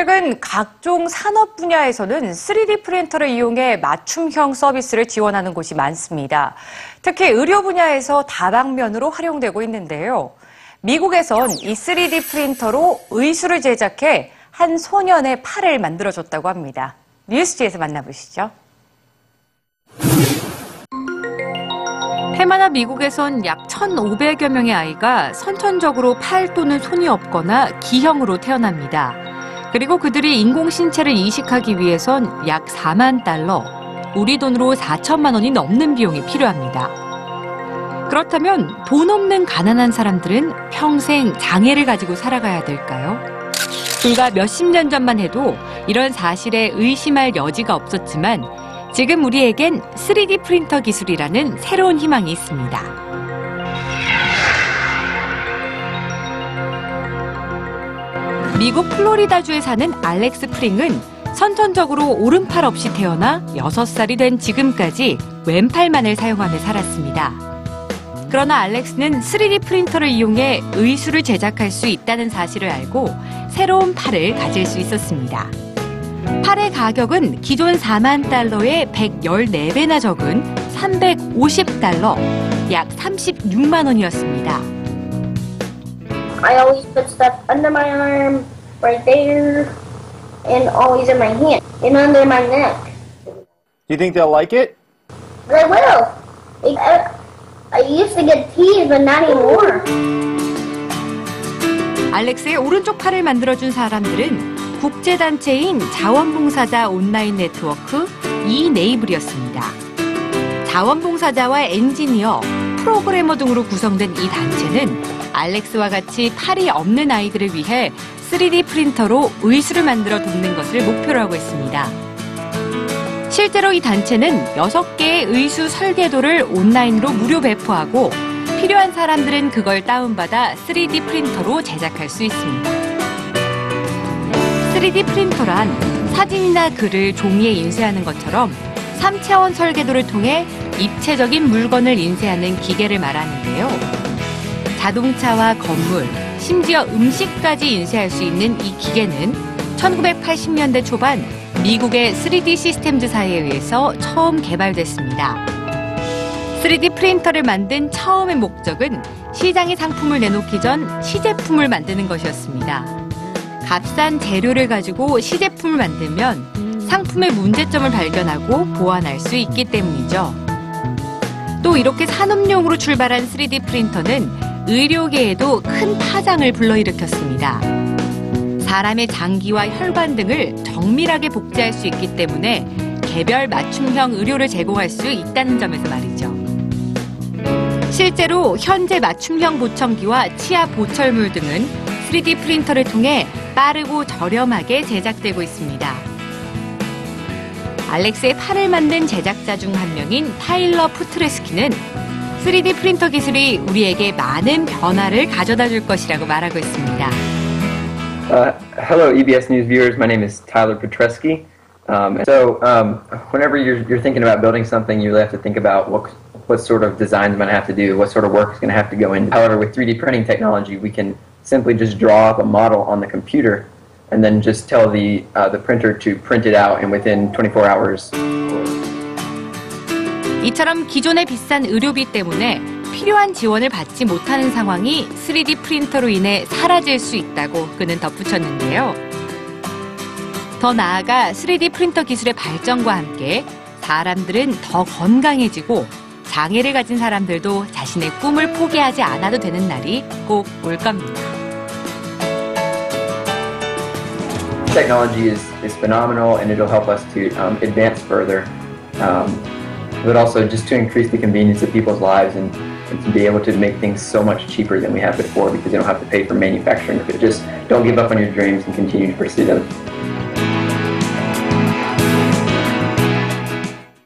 최근 각종 산업 분야에서는 3D 프린터를 이용해 맞춤형 서비스를 지원하는 곳이 많습니다. 특히 의료 분야에서 다방면으로 활용되고 있는데요. 미국에선 이 3D 프린터로 의수를 제작해 한 소년의 팔을 만들어줬다고 합니다. 뉴스지에서 만나보시죠. 해마다 미국에선 약 1,500여 명의 아이가 선천적으로 팔 또는 손이 없거나 기형으로 태어납니다. 그리고 그들이 인공신체를 이식하기 위해선 약 4만 달러, 우리 돈으로 4천만 원이 넘는 비용이 필요합니다. 그렇다면 돈 없는 가난한 사람들은 평생 장애를 가지고 살아가야 될까요? 불과 몇십 년 전만 해도 이런 사실에 의심할 여지가 없었지만 지금 우리에겐 3D 프린터 기술이라는 새로운 희망이 있습니다. 미국 플로리다주에 사는 알렉스 프링은 선천적으로 오른팔 없이 태어나 6살이 된 지금까지 왼팔만을 사용하며 살았습니다. 그러나 알렉스는 3D 프린터를 이용해 의수를 제작할 수 있다는 사실을 알고 새로운 팔을 가질 수 있었습니다. 팔의 가격은 기존 4만 달러의 114배나 적은 350달러, 약 36만 원이었습니다. I always put stuff under my arm, right there, and always in my hand and under my neck. Do you think they'll like it? They will. I, I used to get teased, but not anymore. 알렉스의 오른쪽 팔을 만들어준 사람들은 국제단체인 자원봉사자 온라인 네트워크 이네이블이었습니다. 자원봉사자와 엔지니어, 프로그래머 등으로 구성된 이 단체는 알렉스와 같이 팔이 없는 아이들을 위해 3D 프린터로 의수를 만들어 돕는 것을 목표로 하고 있습니다. 실제로 이 단체는 6개의 의수 설계도를 온라인으로 무료 배포하고 필요한 사람들은 그걸 다운받아 3D 프린터로 제작할 수 있습니다. 3D 프린터란 사진이나 글을 종이에 인쇄하는 것처럼 3차원 설계도를 통해 입체적인 물건을 인쇄하는 기계를 말하는데요. 자동차와 건물, 심지어 음식까지 인쇄할 수 있는 이 기계는 1980년대 초반 미국의 3D 시스템즈사에 의해서 처음 개발됐습니다. 3D 프린터를 만든 처음의 목적은 시장에 상품을 내놓기 전 시제품을 만드는 것이었습니다. 값싼 재료를 가지고 시제품을 만들면 상품의 문제점을 발견하고 보완할 수 있기 때문이죠. 또 이렇게 산업용으로 출발한 3D 프린터는 의료계에도 큰 파장을 불러일으켰습니다. 사람의 장기와 혈관 등을 정밀하게 복제할 수 있기 때문에 개별 맞춤형 의료를 제공할 수 있다는 점에서 말이죠. 실제로 현재 맞춤형 보청기와 치아 보철물 등은 3D 프린터를 통해 빠르고 저렴하게 제작되고 있습니다. 알렉스의 팔을 만든 제작자 중 한 명인 타일러 푸트레스키는 3D 프린터 기술이 우리에게 많은 변화를 가져다 줄 것이라고 말하고 있습니다. Uh, hello, EBS News viewers. My name is Tyler Petresky. Um, and so, um, whenever you're, you're thinking about building something, you really have to think about what, what sort of design is going to have to do, what sort of work is going to have to go into. However, with 3D printing technology, we can simply just draw up a model on the computer and then just tell the, uh, the printer to print it out, and within 24 hours, 이처럼 기존의 비싼 의료비 때문에 필요한 지원을 받지 못하는 상황이 3D 프린터로 인해 사라질 수 있다고 그는 덧붙였는데요. 더 나아가 3D 프린터 기술의 발전과 함께 사람들은 더 건강해지고 장애를 가진 사람들도 자신의 꿈을 포기하지 않아도 되는 날이 꼭 올 겁니다. Technology is, is phenomenal and it'll help us to um, advance further. Um, but also just to increase the convenience of people's lives and, and to be able to make things so much cheaper than we have before because you don't have to pay for manufacturing. But just don't give up on your dreams and continue to pursue them.